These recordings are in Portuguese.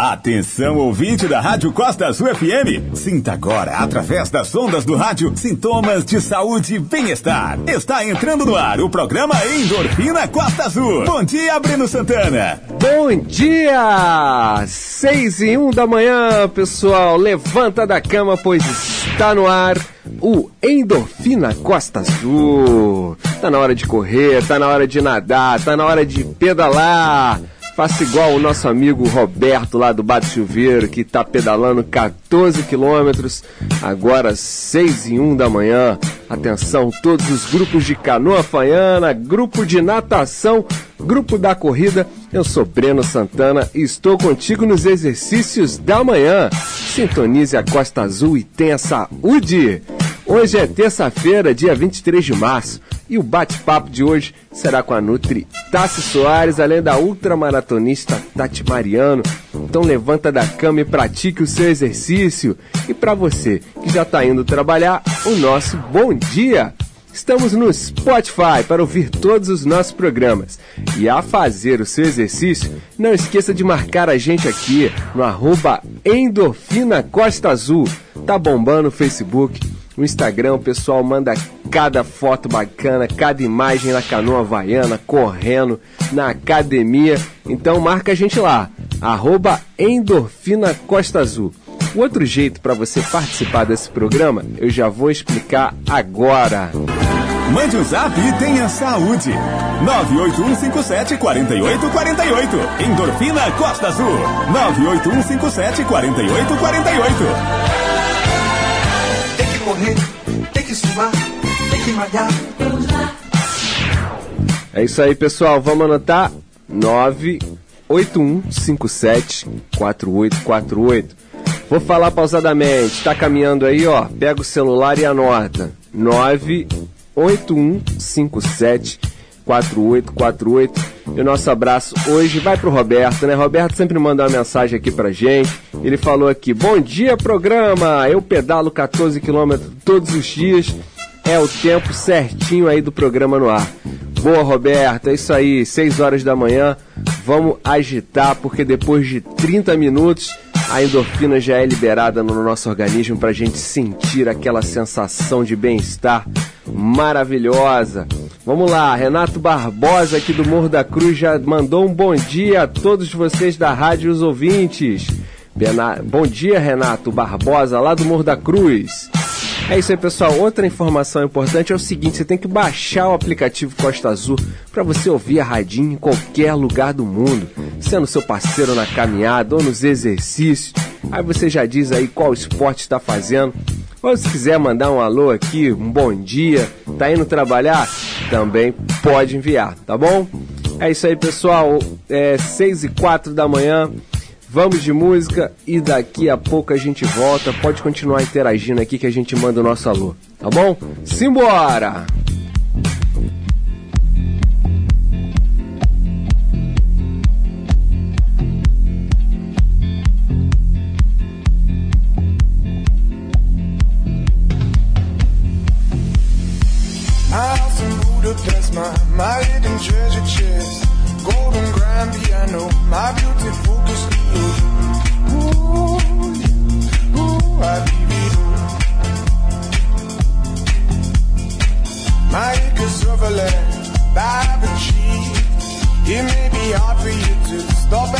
Atenção, ouvinte da Rádio Costa Azul FM. Sinta agora, através das ondas do rádio, sintomas de saúde e bem-estar. Está entrando no ar o programa Endorfina Costa Azul. Bom dia, Breno Santana. Bom dia! Seis e um da manhã, pessoal. Levanta da cama, pois está no ar o Endorfina Costa Azul. Tá na hora de correr, tá na hora de nadar, tá na hora de pedalar. Faça igual o nosso amigo Roberto lá do Bate Chuveiro, que está pedalando 14 quilômetros, agora 6 e 1 da manhã. Atenção, todos os grupos de canoa faiana, grupo de natação, grupo da corrida. Eu sou Breno Santana e estou contigo nos exercícios da manhã. Sintonize a Costa Azul e tenha saúde! Hoje é terça-feira, dia 23 de março, e o bate-papo de hoje será com a Nutri Tassi Soares, além da ultramaratonista Tati Mariano. Então levanta da cama e pratique o seu exercício. E para você que já está indo trabalhar, o nosso bom dia! Estamos no Spotify para ouvir todos os nossos programas. E a fazer o seu exercício, não esqueça de marcar a gente aqui no arroba Endorfina Costa Azul. Tá bombando o Facebook no Instagram, o pessoal manda cada foto bacana, cada imagem na canoa havaiana, correndo, na academia. Então marca a gente lá, arroba Endorfina Costa Azul. O outro jeito para você participar desse programa, eu já vou explicar agora. Mande um zap e tenha saúde. 981574848. Endorfina Costa Azul. 981574848 correr, tem que suar, tem que malhar. É isso aí, pessoal. Vamos anotar 981574848. Vou falar pausadamente. Tá caminhando aí, ó. Pega o celular e anota. 98157 4848. E o nosso abraço hoje vai pro Roberto, né? Roberto sempre manda uma mensagem aqui pra gente. Ele falou aqui: Bom dia, programa! Eu pedalo 14 quilômetros todos os dias. É o tempo certinho aí do programa no ar. Boa, Roberto, é isso aí, 6 horas da manhã. Vamos agitar, porque depois de 30 minutos a endorfina já é liberada no nosso organismo para a gente sentir aquela sensação de bem-estar maravilhosa. Vamos lá, Renato Barbosa aqui do Morro da Cruz já mandou um bom dia a todos vocês da rádio os ouvintes. Bom dia, Renato Barbosa, lá do Morro da Cruz. É isso aí, pessoal. Outra informação importante é o seguinte: você tem que baixar o aplicativo Costa Azul para você ouvir a radinho em qualquer lugar do mundo, sendo seu parceiro na caminhada ou nos exercícios. Aí você já diz aí qual esporte está fazendo. Ou se quiser mandar um alô aqui, um bom dia, tá indo trabalhar, também pode enviar, tá bom? É isso aí, pessoal. É 6 e 4 da manhã. Vamos de música e daqui a pouco a gente volta. Pode continuar interagindo aqui que a gente manda o nosso alô, tá bom? Simbora! my, my hidden treasure chest Golden grand piano, my beauty focus My acres of land, I've achieved. It may be hard for you to stop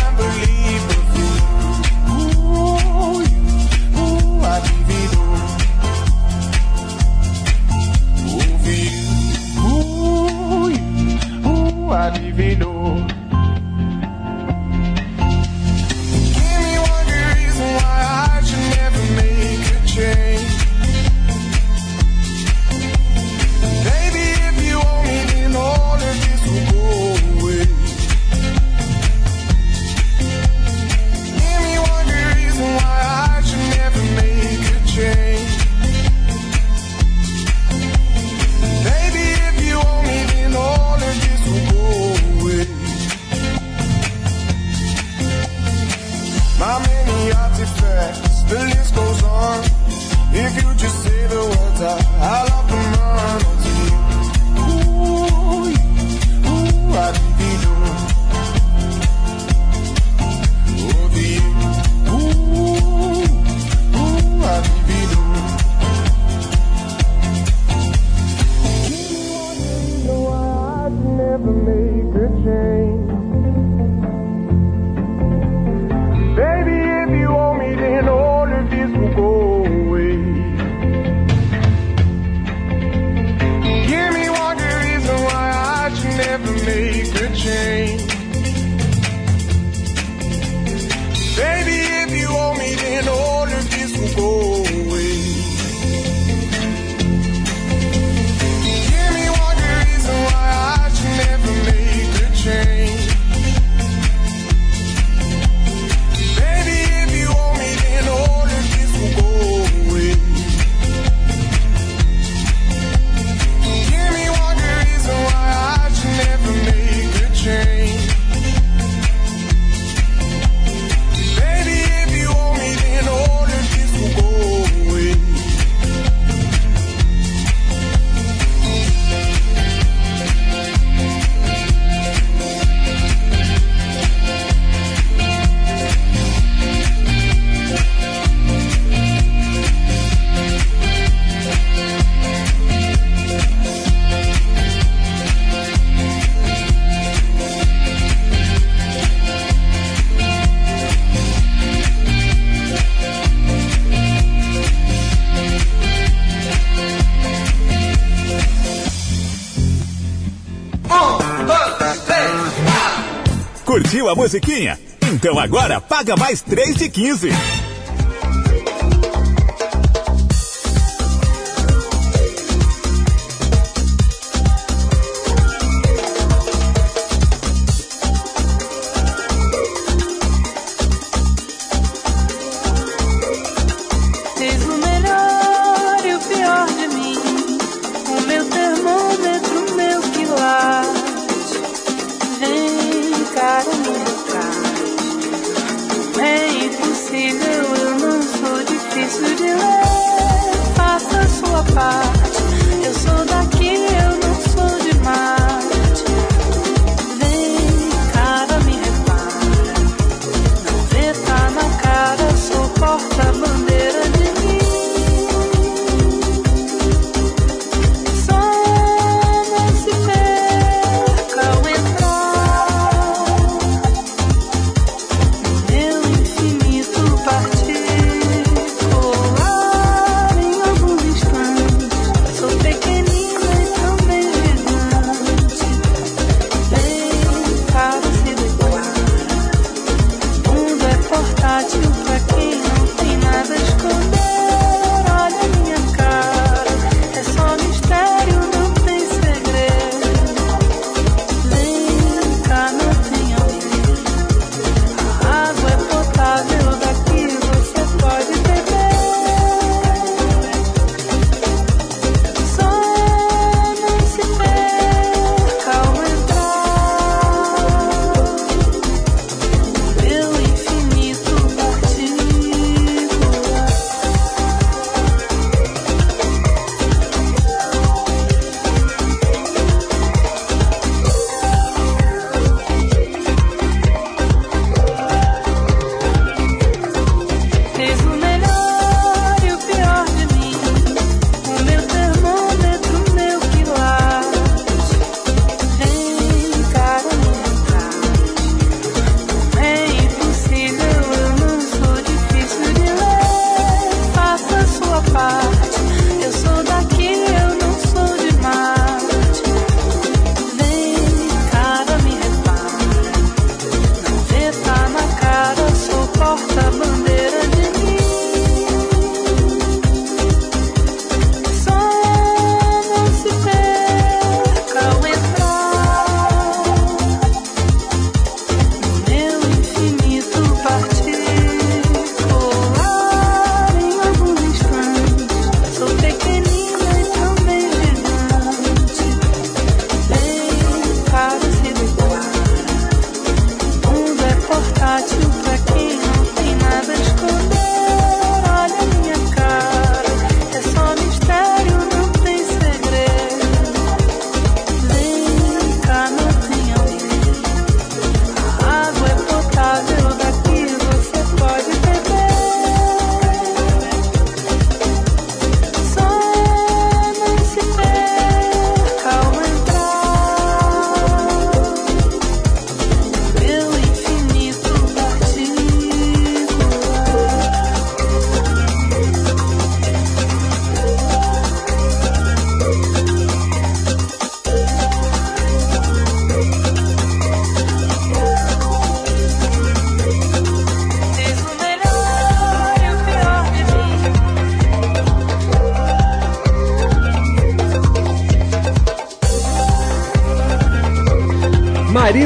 Musiquinha? Então agora paga mais 3 de 15.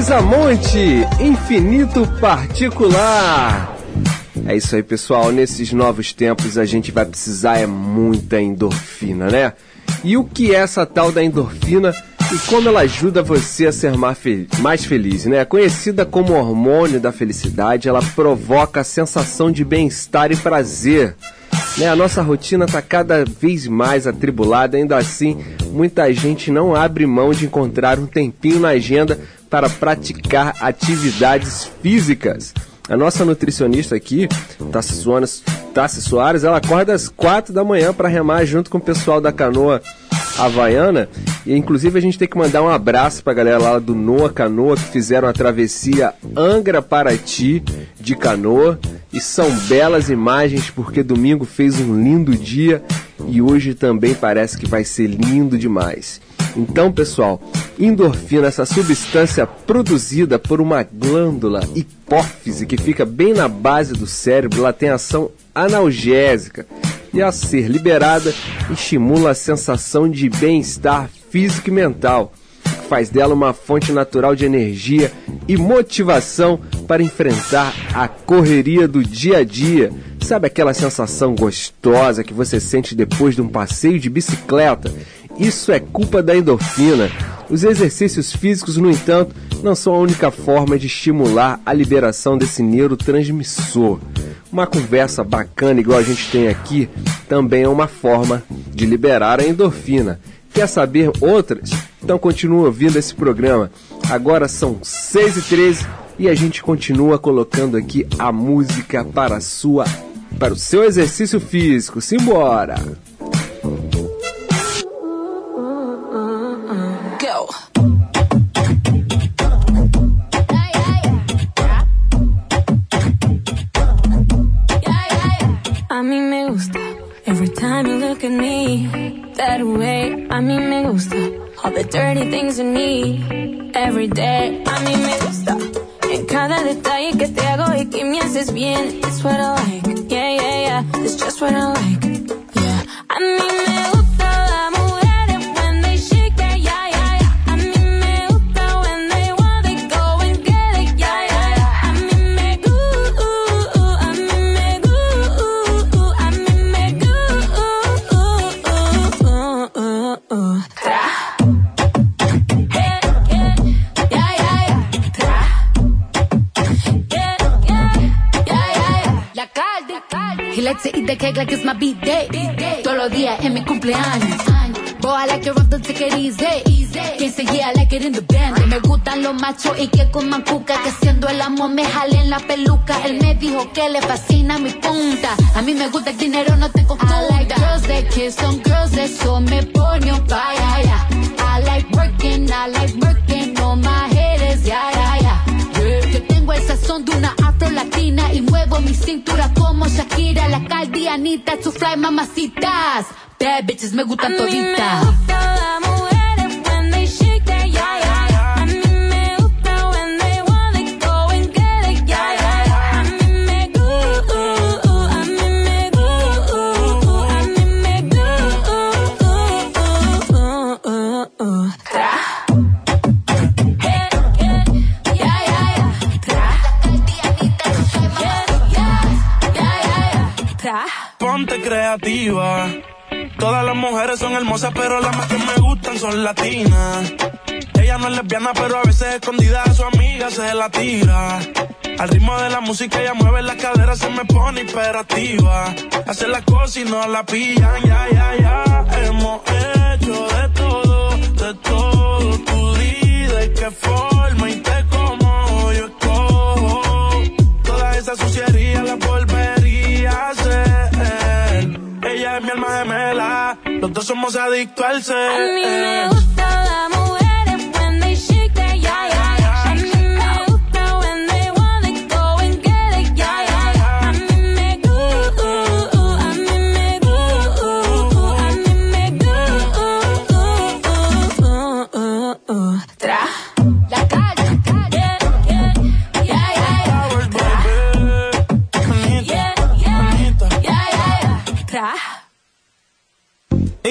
Monte Infinito Particular. É isso aí, pessoal. Nesses novos tempos a gente vai precisar é muita endorfina, né? E o que é essa tal da endorfina e como ela ajuda você a ser mais feliz, né? Conhecida como hormônio da felicidade, ela provoca a sensação de bem-estar e prazer. Né? A nossa rotina está cada vez mais atribulada, ainda assim, muita gente não abre mão de encontrar um tempinho na agenda para praticar atividades físicas. A nossa nutricionista aqui, Tassi Soares, Tassi Soares, ela acorda às quatro da manhã para remar junto com o pessoal da canoa Havaiana. E inclusive a gente tem que mandar um abraço para a galera lá do Noa Canoa que fizeram a travessia Angra-Paraty de canoa. E são belas imagens porque domingo fez um lindo dia e hoje também parece que vai ser lindo demais. Então, pessoal, endorfina, essa substância produzida por uma glândula hipófise que fica bem na base do cérebro, ela tem ação analgésica e, ao ser liberada, estimula a sensação de bem-estar físico e mental faz dela uma fonte natural de energia e motivação para enfrentar a correria do dia a dia. Sabe aquela sensação gostosa que você sente depois de um passeio de bicicleta? Isso é culpa da endorfina. Os exercícios físicos, no entanto, não são a única forma de estimular a liberação desse neurotransmissor. Uma conversa bacana, igual a gente tem aqui, também é uma forma de liberar a endorfina. Quer saber outras? Então continua ouvindo esse programa. Agora são 6 e 13 e a gente continua colocando aqui a música para a sua para o seu exercício físico. Simbora! Look at me. that way. A mí me gusta all the dirty things you need every day. A mí me gusta en cada detalle que te hago y que me haces bien. It's what I like, yeah, yeah, yeah. It's just what I like, yeah. A mí me gusta. Like to eat the cake like it's my B-day. Todos los días en mi cumpleaños. Boy, I like your to take it easy. Quien se I like it in the band. Me gustan los machos y que con cuca. Que siendo el amor me jalen la peluca. Él me dijo que le fascina mi punta. A mí me gusta el dinero, no te confunda. I like girls that kiss on girls, eso me pone on fire. I like working, I like working on my is yeah, yeah, yeah. Yo tengo el sazón de una y muevo mi cintura como Shakira, la caldianita, to fly mamacitas. Bad bitches me gustan toditas. Creativa. Todas las mujeres son hermosas, pero las más que me gustan son latinas. Ella no es lesbiana, pero a veces escondida a su amiga se la tira. Al ritmo de la música ella mueve las caderas, se me pone imperativa. Hace las cosas y no la pillan, ya, ya, ya. Hemos hecho de todo, de todo. Tú de qué forma y te como yo escojo. Toda esa suciería la somos adictos al ser. A mí me gusta la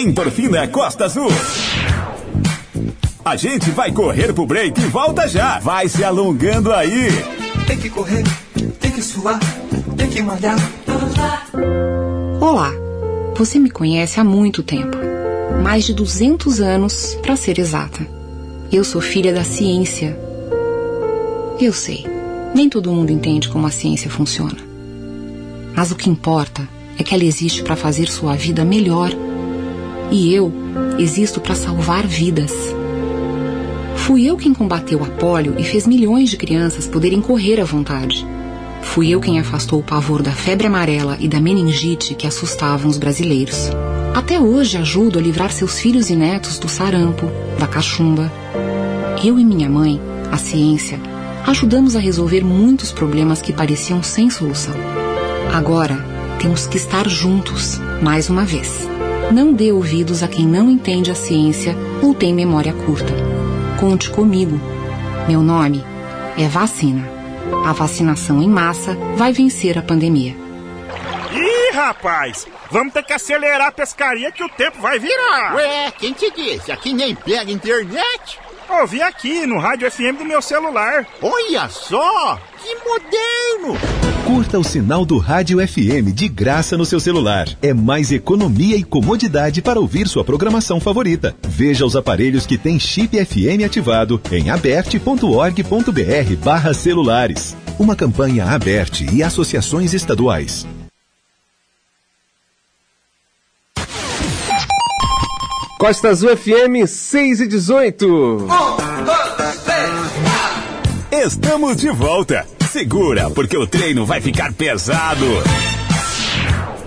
Endorfina Costa Azul. A gente vai correr pro break e volta já. Vai se alongando aí. Tem que correr, tem que suar, tem que malhar. Olá, você me conhece há muito tempo mais de 200 anos, para ser exata. Eu sou filha da ciência. Eu sei, nem todo mundo entende como a ciência funciona. Mas o que importa é que ela existe para fazer sua vida melhor e eu existo para salvar vidas. Fui eu quem combateu a polio e fez milhões de crianças poderem correr à vontade. Fui eu quem afastou o pavor da febre amarela e da meningite que assustavam os brasileiros. Até hoje ajudo a livrar seus filhos e netos do sarampo, da cachumba. Eu e minha mãe, a ciência, ajudamos a resolver muitos problemas que pareciam sem solução. Agora, temos que estar juntos, mais uma vez. Não dê ouvidos a quem não entende a ciência ou tem memória curta. Conte comigo. Meu nome é Vacina. A vacinação em massa vai vencer a pandemia. Ih, rapaz! Vamos ter que acelerar a pescaria que o tempo vai virar! Ué, quem te disse? Aqui nem pega internet? Ouvi aqui no rádio FM do meu celular. Olha só! Que moderno! Curta o sinal do Rádio FM de graça no seu celular. É mais economia e comodidade para ouvir sua programação favorita. Veja os aparelhos que têm chip FM ativado em aberte.org.br barra celulares. Uma campanha Aberte e associações estaduais. Costa Azul FM 6 e 18. Estamos de volta. Segura, porque o treino vai ficar pesado.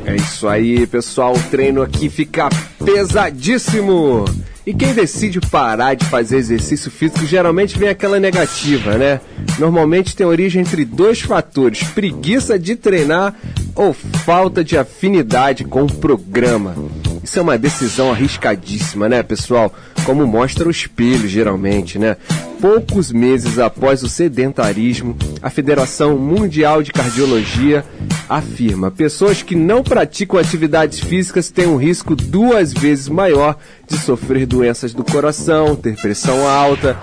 É isso aí, pessoal. O treino aqui fica pesadíssimo. E quem decide parar de fazer exercício físico geralmente vem aquela negativa, né? Normalmente tem origem entre dois fatores: preguiça de treinar ou falta de afinidade com o programa. Isso é uma decisão arriscadíssima, né, pessoal? Como mostra o espelho, geralmente, né? Poucos meses após o sedentarismo, a Federação Mundial de Cardiologia afirma: pessoas que não praticam atividades físicas têm um risco duas vezes maior de sofrer doenças do coração, ter pressão alta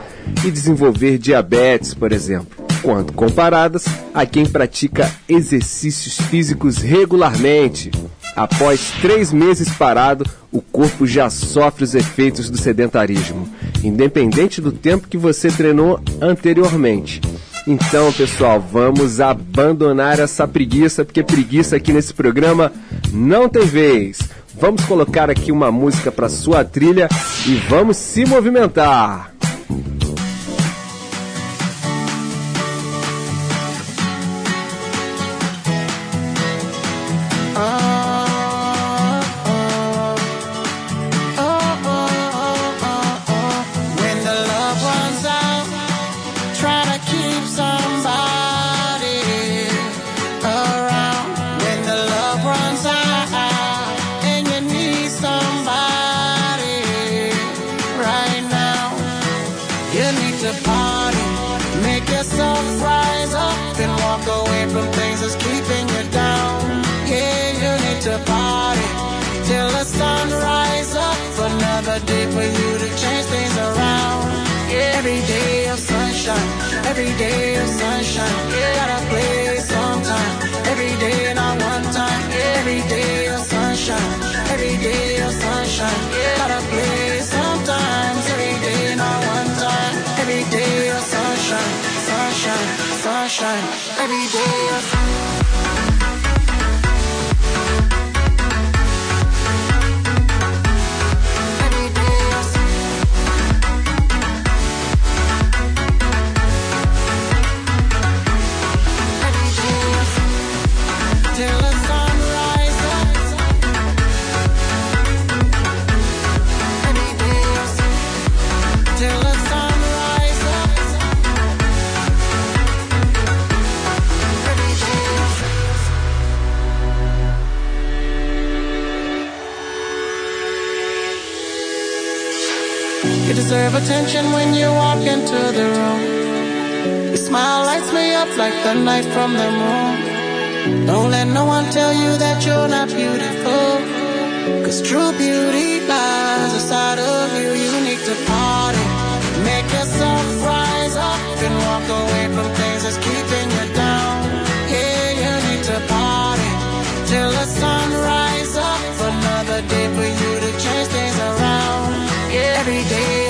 e desenvolver diabetes, por exemplo quando comparadas a quem pratica exercícios físicos regularmente. Após três meses parado, o corpo já sofre os efeitos do sedentarismo, independente do tempo que você treinou anteriormente. Então, pessoal, vamos abandonar essa preguiça, porque preguiça aqui nesse programa não tem vez. Vamos colocar aqui uma música para sua trilha e vamos se movimentar. Every day of sunshine. Yeah, gotta play sometime. Every day, not one time. Every day of sunshine. Every day of sunshine. Yeah, gotta play sometimes. Every day, not one time. Every day of sunshine, sunshine, sunshine. Every day of attention when you walk into the room. Your smile lights me up like the night from the moon. Don't let no one tell you that you're not beautiful. Cause true beauty lies inside of you. You need to party. Make yourself rise up and walk away from things that's keeping you down. Yeah, you need to party till the sun rise up. Another day for you to change things around. Yeah, every day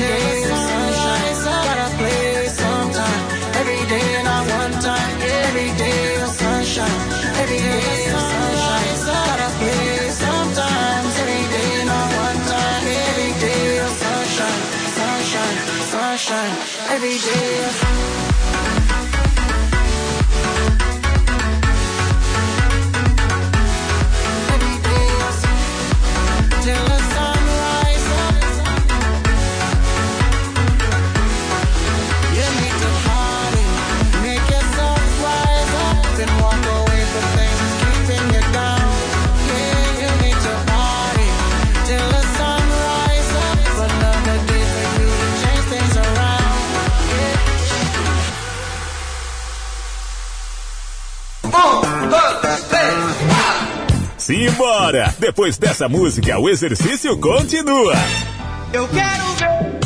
day the sunshine. Gotta play sometime. Every day, not one time. Every day the sunshine. Every day the sunshine. Gotta play sometimes. Every day, not one time. Every day the sunshine. Sunshine, sunshine. Every day. Simbora! Depois dessa música, o exercício continua. Eu quero ver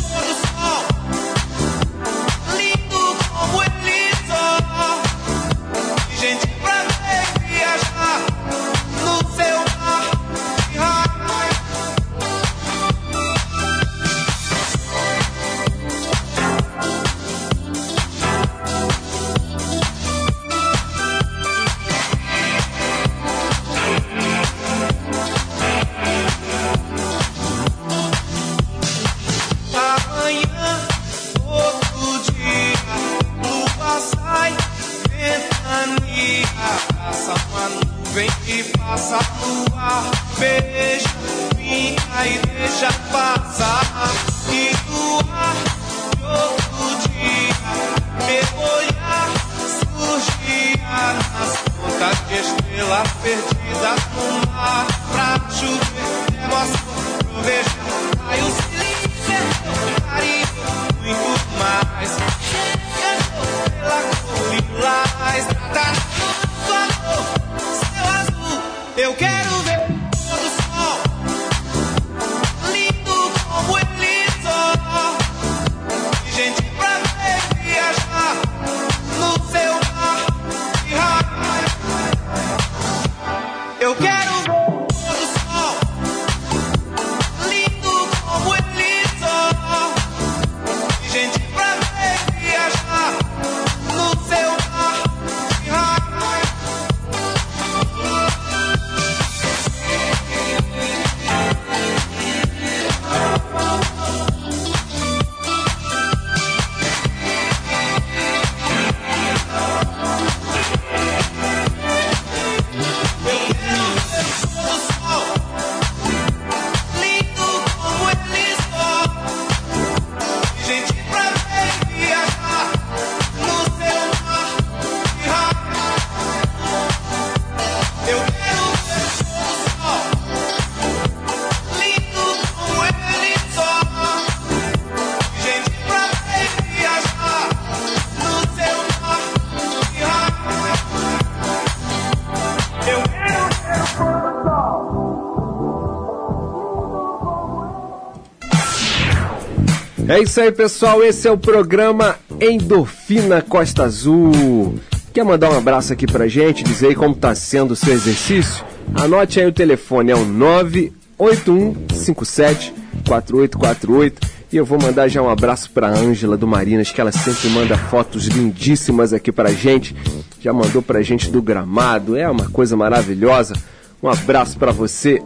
É isso aí, pessoal. Esse é o programa Endorfina Costa Azul. Quer mandar um abraço aqui pra gente, dizer aí como tá sendo o seu exercício? Anote aí o telefone, é o 981574848 e eu vou mandar já um abraço pra Ângela do Marinas, que ela sempre manda fotos lindíssimas aqui pra gente. Já mandou pra gente do gramado, é uma coisa maravilhosa. Um abraço pra você,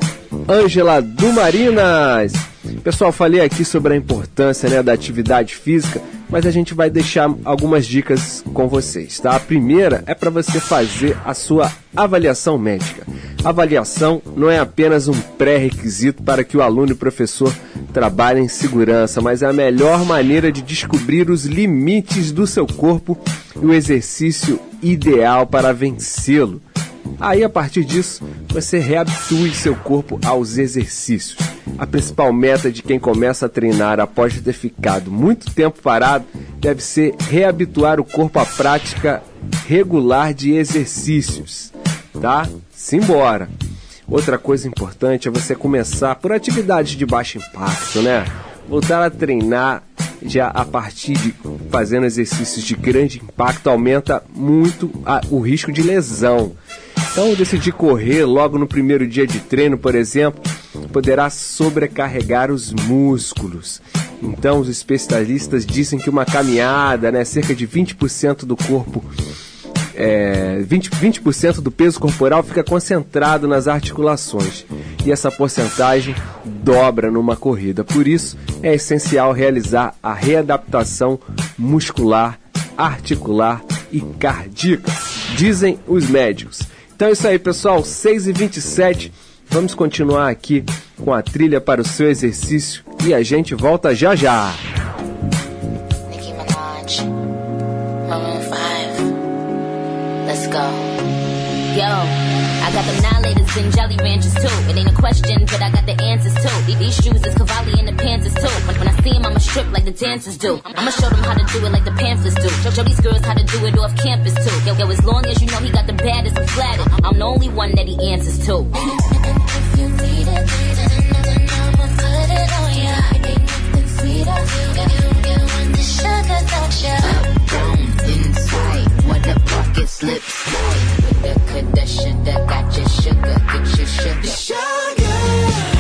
Ângela do Marinas. Pessoal, falei aqui sobre a importância né, da atividade física, mas a gente vai deixar algumas dicas com vocês, tá? A primeira é para você fazer a sua avaliação médica. Avaliação não é apenas um pré-requisito para que o aluno e professor trabalhem em segurança, mas é a melhor maneira de descobrir os limites do seu corpo e o exercício ideal para vencê-lo. Aí, a partir disso, você reabitue seu corpo aos exercícios. A principal meta de quem começa a treinar após ter ficado muito tempo parado deve ser reabituar o corpo à prática regular de exercícios, tá? Simbora! Outra coisa importante é você começar por atividades de baixo impacto, né? Voltar a treinar já a partir de fazendo exercícios de grande impacto aumenta muito a- o risco de lesão. Então, decidir correr logo no primeiro dia de treino, por exemplo, poderá sobrecarregar os músculos. Então, os especialistas dizem que uma caminhada, né, cerca de 20% do corpo é, 20%, 20 do peso corporal fica concentrado nas articulações e essa porcentagem dobra numa corrida. Por isso, é essencial realizar a readaptação muscular, articular e cardíaca, dizem os médicos. Então é isso aí, pessoal, 6 e 27 Vamos continuar aqui com a trilha para o seu exercício e a gente volta já já. Let's go. Yo, I got the knowledge. and jelly ranches too. It ain't a question, but I got the answers too. These shoes is Cavalli and the pants is too. When, when I see them, I'ma strip like the dancers do. I'ma show them how to do it like the Pamphlets do. Show, show these girls how to do it off campus too. Yo, yo, as long as you know he got the baddest, I'm flattered. I'm the only one that he answers to. If you need it, put it on ya. Sweeter. You, the sugar, don't ya? when the pocket slips. With the condition that got your sugar, get your sugar. Sugar.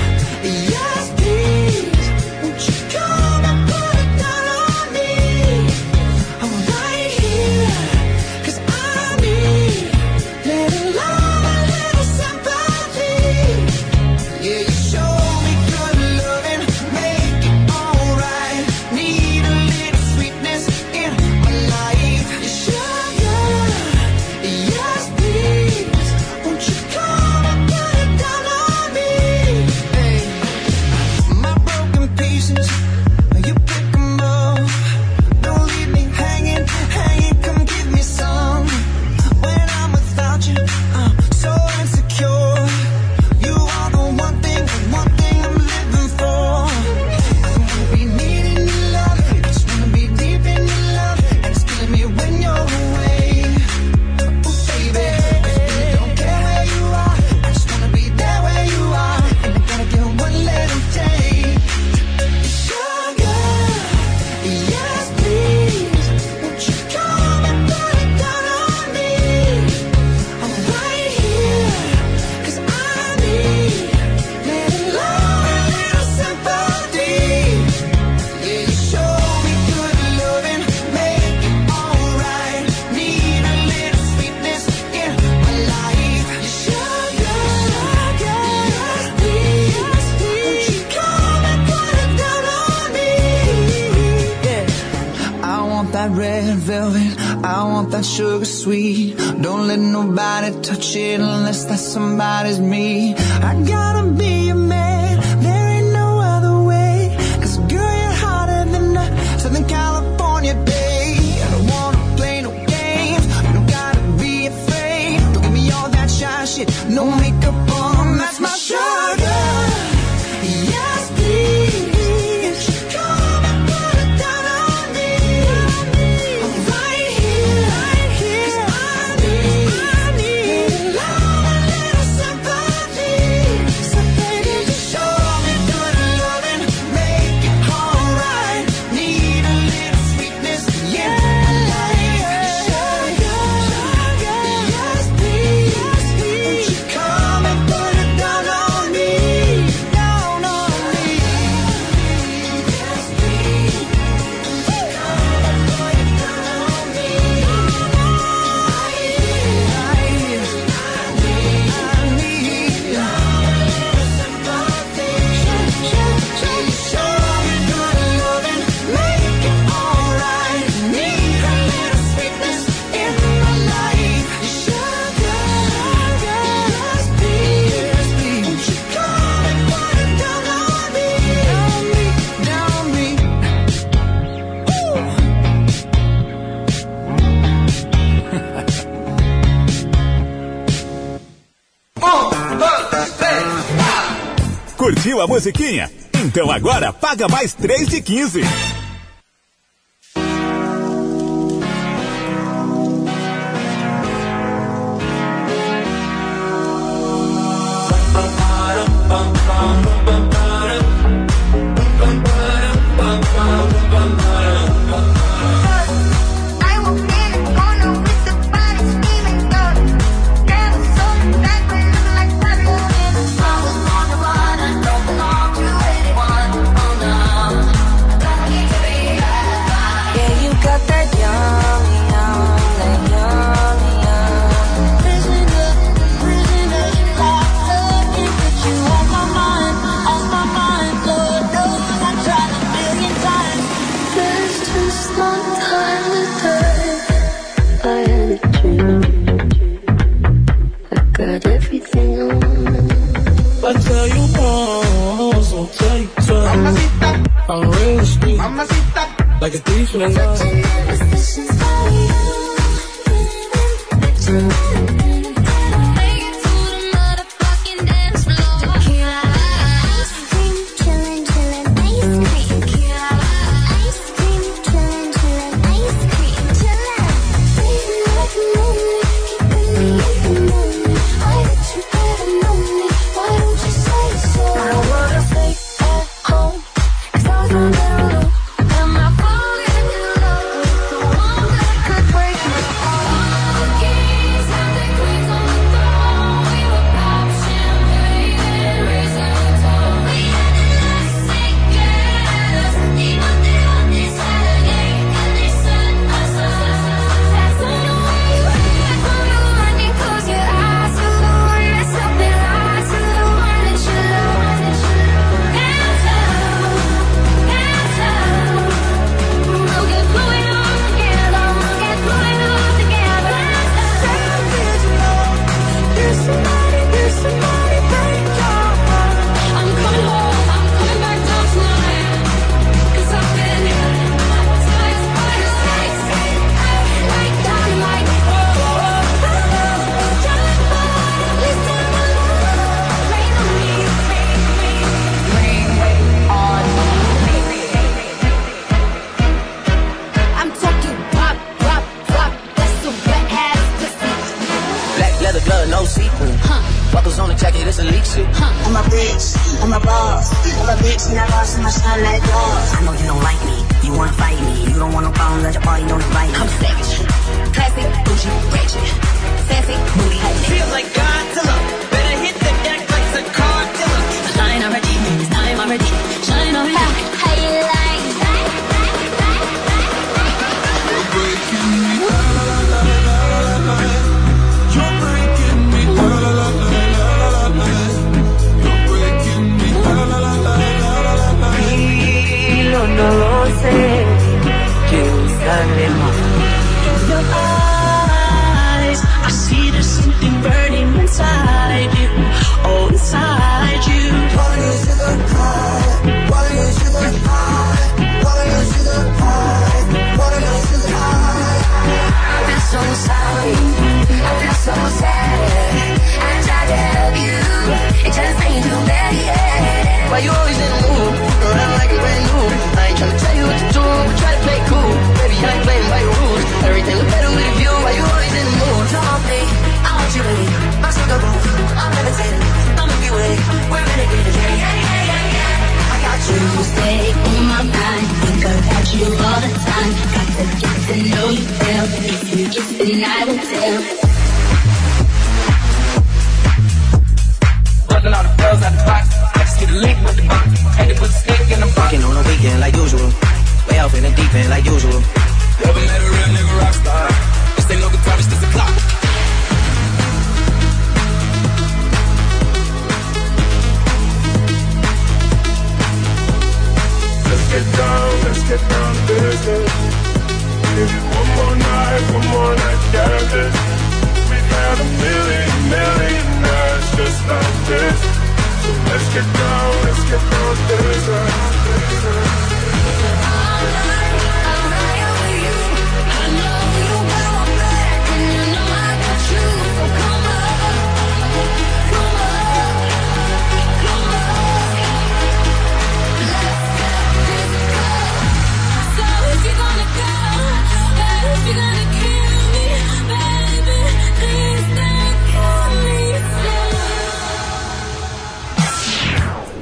a musiquinha? Então agora paga mais 3 de 15.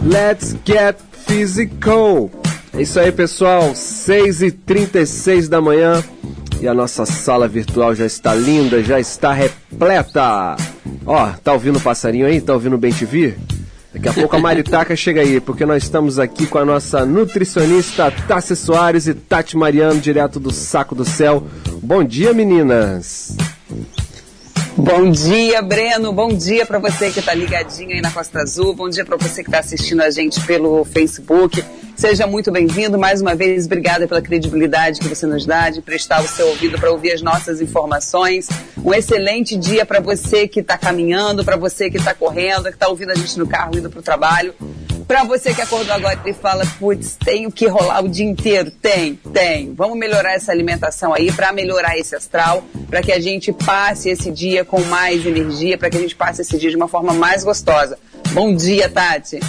Let's get physical. É isso aí, pessoal. 6h36 da manhã. E a nossa sala virtual já está linda, já está repleta. Ó, tá ouvindo o passarinho aí? Tá ouvindo o Bem TV? Daqui a pouco a Maritaca chega aí, porque nós estamos aqui com a nossa nutricionista Tassi Soares e Tati Mariano, direto do Saco do Céu. Bom dia, meninas! Bom dia, Breno. Bom dia para você que está ligadinho aí na Costa Azul. Bom dia para você que está assistindo a gente pelo Facebook. Seja muito bem-vindo. Mais uma vez, obrigada pela credibilidade que você nos dá de prestar o seu ouvido para ouvir as nossas informações. Um excelente dia para você que está caminhando, para você que está correndo, que está ouvindo a gente no carro indo para o trabalho. Para você que acordou agora e fala, putz, tenho que rolar o dia inteiro. Tem, tem. Vamos melhorar essa alimentação aí para melhorar esse astral, para que a gente passe esse dia com mais energia, para que a gente passe esse dia de uma forma mais gostosa. Bom dia, Tati.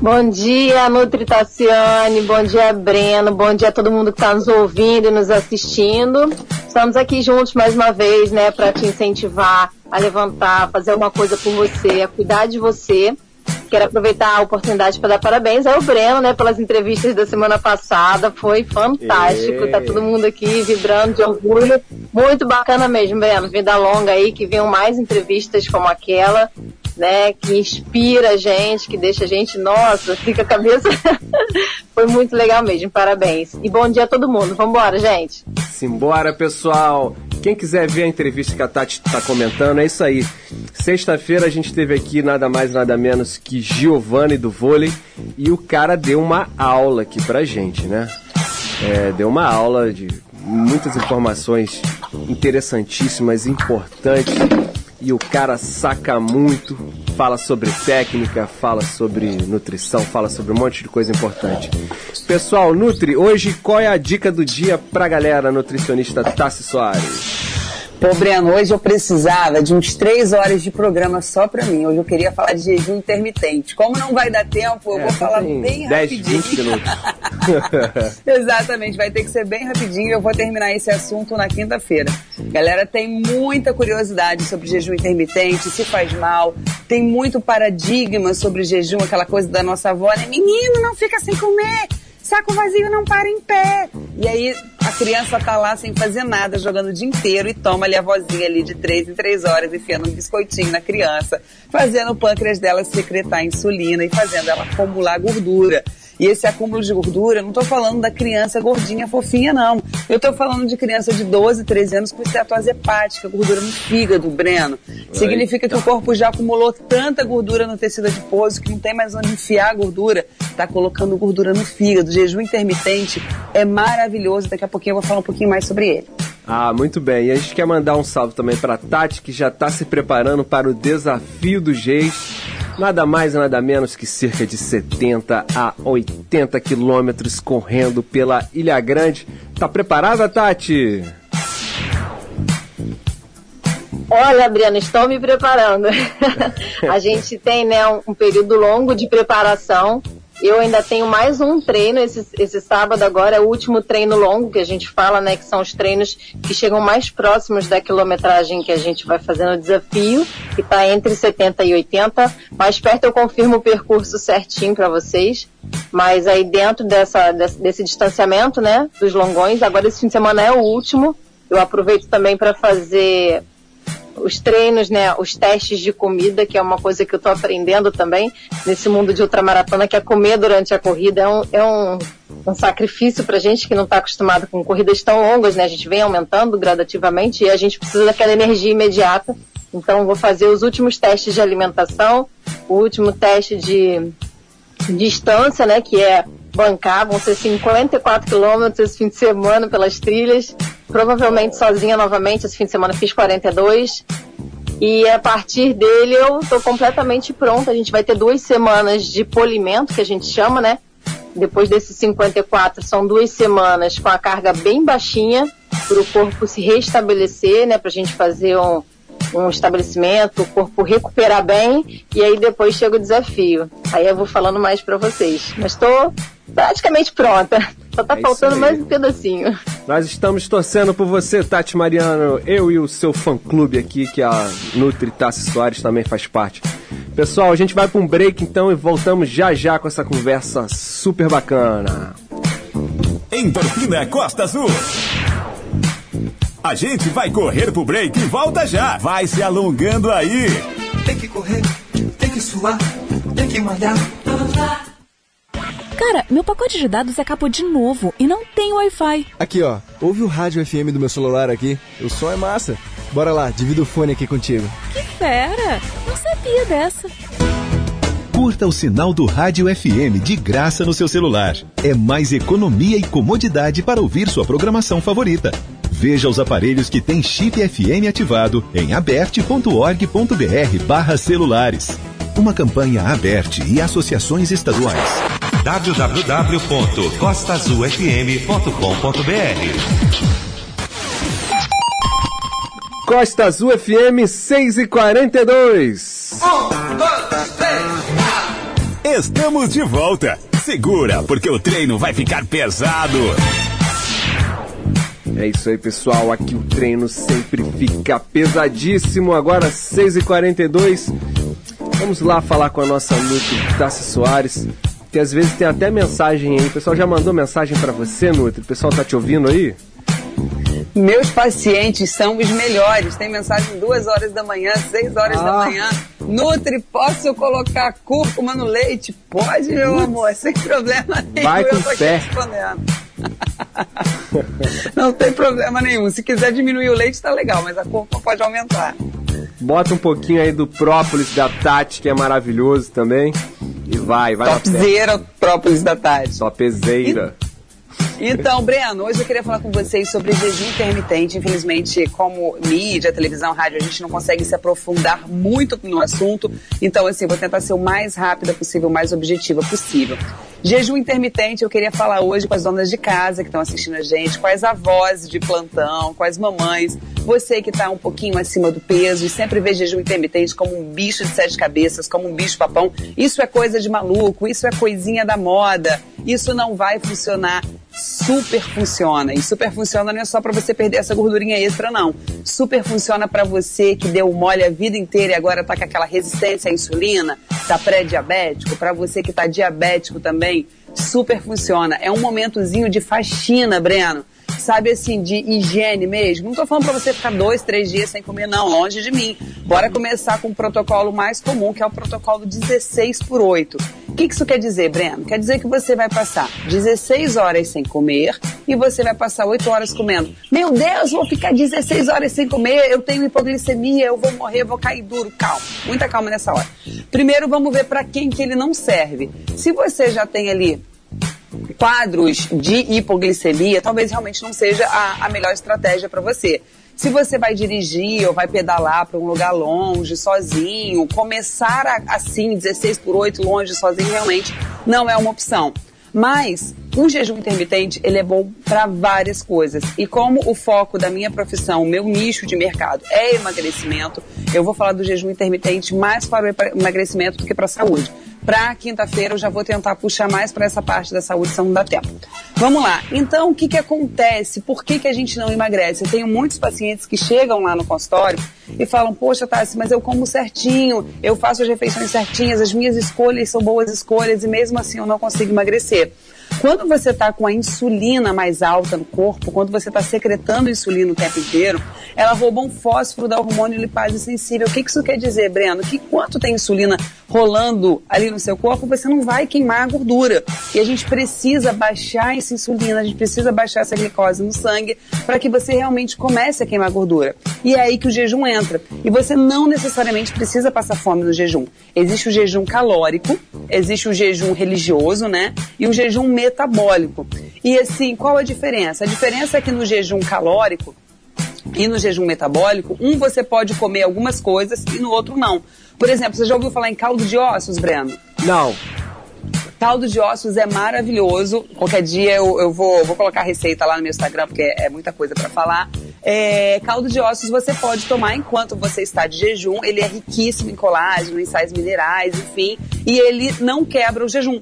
Bom dia, Nutri Tassiane, bom dia, Breno, bom dia a todo mundo que está nos ouvindo e nos assistindo. Estamos aqui juntos mais uma vez, né, para te incentivar a levantar, fazer alguma coisa por você, a cuidar de você. Quero aproveitar a oportunidade para dar parabéns ao Breno, né, pelas entrevistas da semana passada. Foi fantástico. É. Tá todo mundo aqui vibrando de orgulho. Muito bacana mesmo, Breno. Vida longa aí, que venham mais entrevistas como aquela, né, que inspira a gente, que deixa a gente, nossa, fica a cabeça. Foi muito legal mesmo. Parabéns. E bom dia a todo mundo. Vambora, gente. Simbora, pessoal! Quem quiser ver a entrevista que a Tati está comentando, é isso aí. Sexta-feira a gente teve aqui nada mais nada menos que Giovanni do vôlei e o cara deu uma aula aqui pra gente, né? É, deu uma aula de muitas informações interessantíssimas, importantes e o cara saca muito, fala sobre técnica, fala sobre nutrição, fala sobre um monte de coisa importante. Pessoal, Nutri, hoje qual é a dica do dia pra galera nutricionista Tassi Soares? Pô, Breno, hoje eu precisava de uns três horas de programa só pra mim. Hoje eu queria falar de jejum intermitente. Como não vai dar tempo, eu É, vou falar bem 10, rapidinho. 20 minutos. Exatamente, vai ter que ser bem rapidinho e eu vou terminar esse assunto na quinta-feira. Galera, tem muita curiosidade sobre jejum intermitente, se faz mal, tem muito paradigma sobre jejum, aquela coisa da nossa avó, né? Menino, não fica sem comer, saco vazio não para em pé. E aí a criança tá lá sem fazer nada, jogando o dia inteiro e toma ali a vozinha ali de três em três horas, enfiando um biscoitinho na criança, fazendo o pâncreas dela secretar insulina e fazendo ela acumular gordura. E esse acúmulo de gordura, eu não tô falando da criança gordinha fofinha, não. Eu tô falando de criança de 12, 13 anos com esteatose hepática, gordura no fígado, Breno. Significa que o corpo já acumulou tanta gordura no tecido adiposo que não tem mais onde enfiar a gordura. Tá colocando gordura no fígado. Jejum intermitente é maravilhoso. Daqui a pouquinho eu vou falar um pouquinho mais sobre ele. Ah, muito bem. E a gente quer mandar um salve também para Tati, que já está se preparando para o desafio dos reis. Nada mais e nada menos que cerca de 70 a 80 quilômetros correndo pela Ilha Grande. Tá preparada, Tati? Olha, Adriana, estou me preparando. a gente tem né, um, um período longo de preparação. Eu ainda tenho mais um treino esse, esse sábado agora, é o último treino longo que a gente fala, né? Que são os treinos que chegam mais próximos da quilometragem que a gente vai fazer no desafio, que está entre 70 e 80. Mais perto eu confirmo o percurso certinho para vocês. Mas aí dentro dessa, desse, desse distanciamento, né? Dos longões, agora esse fim de semana é o último. Eu aproveito também para fazer os treinos, né, os testes de comida, que é uma coisa que eu estou aprendendo também nesse mundo de ultramaratona, que é comer durante a corrida é um, é um, um sacrifício para gente que não está acostumado com corridas tão longas, né? A gente vem aumentando gradativamente e a gente precisa daquela energia imediata. Então vou fazer os últimos testes de alimentação, o último teste de distância, né, que é bancar, vão ser 54 quilômetros esse fim de semana pelas trilhas, provavelmente sozinha novamente, esse fim de semana fiz 42, e a partir dele eu estou completamente pronta, a gente vai ter duas semanas de polimento, que a gente chama, né, depois desses 54, são duas semanas com a carga bem baixinha, para o corpo se restabelecer, né, para a gente fazer um, um estabelecimento, o corpo recuperar bem. E aí depois chega o desafio. Aí eu vou falando mais para vocês. Mas estou praticamente pronta. Só tá É faltando mais um pedacinho. Nós estamos torcendo por você, Tati Mariano. Eu e o seu fã-clube aqui, que a Nutri Tassi Soares também faz parte. Pessoal, a gente vai para um break então e voltamos já já com essa conversa super bacana. Endorfina Costa Azul. A gente vai correr pro break e volta já. Vai se alongando aí. Tem que correr, tem que suar, tem que malhar. Cara, meu pacote de dados acabou de novo e não tem Wi-Fi. Aqui, ó. Ouve o rádio FM do meu celular aqui. O som é massa. Bora lá, divido o fone aqui contigo. Que fera! Não sabia dessa. Curta o sinal do Rádio FM de graça no seu celular. É mais economia e comodidade para ouvir sua programação favorita. Veja os aparelhos que têm chip FM ativado em aberte.org.br barra celulares. Uma campanha aberte e associações estaduais. www.costaazulfm.com.br Costa Azul FM 6 e 42. Estamos de volta. Segura, porque o treino vai ficar pesado. É isso aí, pessoal. Aqui o treino sempre fica pesadíssimo. Agora 6 e 42 Vamos lá falar com a nossa Nutri Tassi Soares. Que às vezes tem até mensagem aí. O pessoal já mandou mensagem para você, Nutri? O pessoal tá te ouvindo aí? Meus pacientes são os melhores. Tem mensagem duas horas da manhã, seis horas da Ah. manhã. Nutri, posso colocar cúrcuma no leite? Pode, meu amor, sem problema nenhum. Vai com eu tô fé. respondendo. Não tem problema nenhum. Se quiser diminuir o leite, tá legal, mas a cúrcuma pode aumentar. Bota um pouquinho aí do própolis da Tati, que é maravilhoso também. E vai, vai. Topzera própolis da Tati. Topzeira. Então, Breno, hoje eu queria falar com vocês sobre jejum intermitente. Infelizmente, como mídia, televisão, rádio, a gente não consegue se aprofundar muito no assunto. Então, assim, vou tentar ser o mais rápida possível, o mais objetiva possível. Jejum intermitente, eu queria falar hoje com as donas de casa que estão assistindo a gente, com as avós de plantão, com as mamães, Você que está um pouquinho acima do peso e sempre vê jejum intermitente como um bicho de sete cabeças, como um bicho papão, isso é coisa de maluco, isso é coisinha da moda, isso não vai funcionar super funciona. E super funciona não é só para você perder essa gordurinha extra, não. Super funciona para você que deu mole a vida inteira e agora tá com aquela resistência à insulina, tá pré-diabético, para você que tá diabético também, super funciona. É um momentozinho de faxina, Breno sabe assim, de higiene mesmo. Não tô falando pra você ficar dois, três dias sem comer, não, longe de mim. Bora começar com o protocolo mais comum, que é o protocolo 16 por 8. O que isso quer dizer, Breno? Quer dizer que você vai passar 16 horas sem comer e você vai passar 8 horas comendo. Meu Deus, vou ficar 16 horas sem comer, eu tenho hipoglicemia, eu vou morrer, vou cair duro. Calma, muita calma nessa hora. Primeiro vamos ver para quem que ele não serve. Se você já tem ali quadros de hipoglicemia, talvez realmente não seja a, a melhor estratégia para você. Se você vai dirigir ou vai pedalar para um lugar longe, sozinho, começar a, assim, 16 por 8 longe, sozinho, realmente não é uma opção. Mas o jejum intermitente, ele é bom para várias coisas. E como o foco da minha profissão, meu nicho de mercado é emagrecimento, eu vou falar do jejum intermitente mais para o emagrecimento do que para a saúde. Para quinta-feira eu já vou tentar puxar mais para essa parte da saúde, se não dá tempo. Vamos lá. Então, o que, que acontece? Por que, que a gente não emagrece? Eu tenho muitos pacientes que chegam lá no consultório e falam, poxa, Tassi, mas eu como certinho, eu faço as refeições certinhas, as minhas escolhas são boas escolhas e mesmo assim eu não consigo emagrecer. Quando você está com a insulina mais alta no corpo, quando você está secretando insulina o tempo inteiro, ela rouba um fósforo da hormônio lipase sensível. O que isso quer dizer, Breno? Que quanto tem insulina rolando ali no seu corpo, você não vai queimar a gordura. E a gente precisa baixar essa insulina, a gente precisa baixar essa glicose no sangue para que você realmente comece a queimar gordura. E é aí que o jejum entra. E você não necessariamente precisa passar fome no jejum. Existe o jejum calórico, existe o jejum religioso, né? E o jejum metabólico. E assim, qual a diferença? A diferença é que no jejum calórico e no jejum metabólico, um você pode comer algumas coisas e no outro não. Por exemplo, você já ouviu falar em caldo de ossos, Breno? Não. Caldo de ossos é maravilhoso. Qualquer dia eu, eu vou, vou colocar a receita lá no meu Instagram, porque é, é muita coisa para falar. É, caldo de ossos você pode tomar enquanto você está de jejum. Ele é riquíssimo em colágeno, em sais minerais, enfim. E ele não quebra o jejum.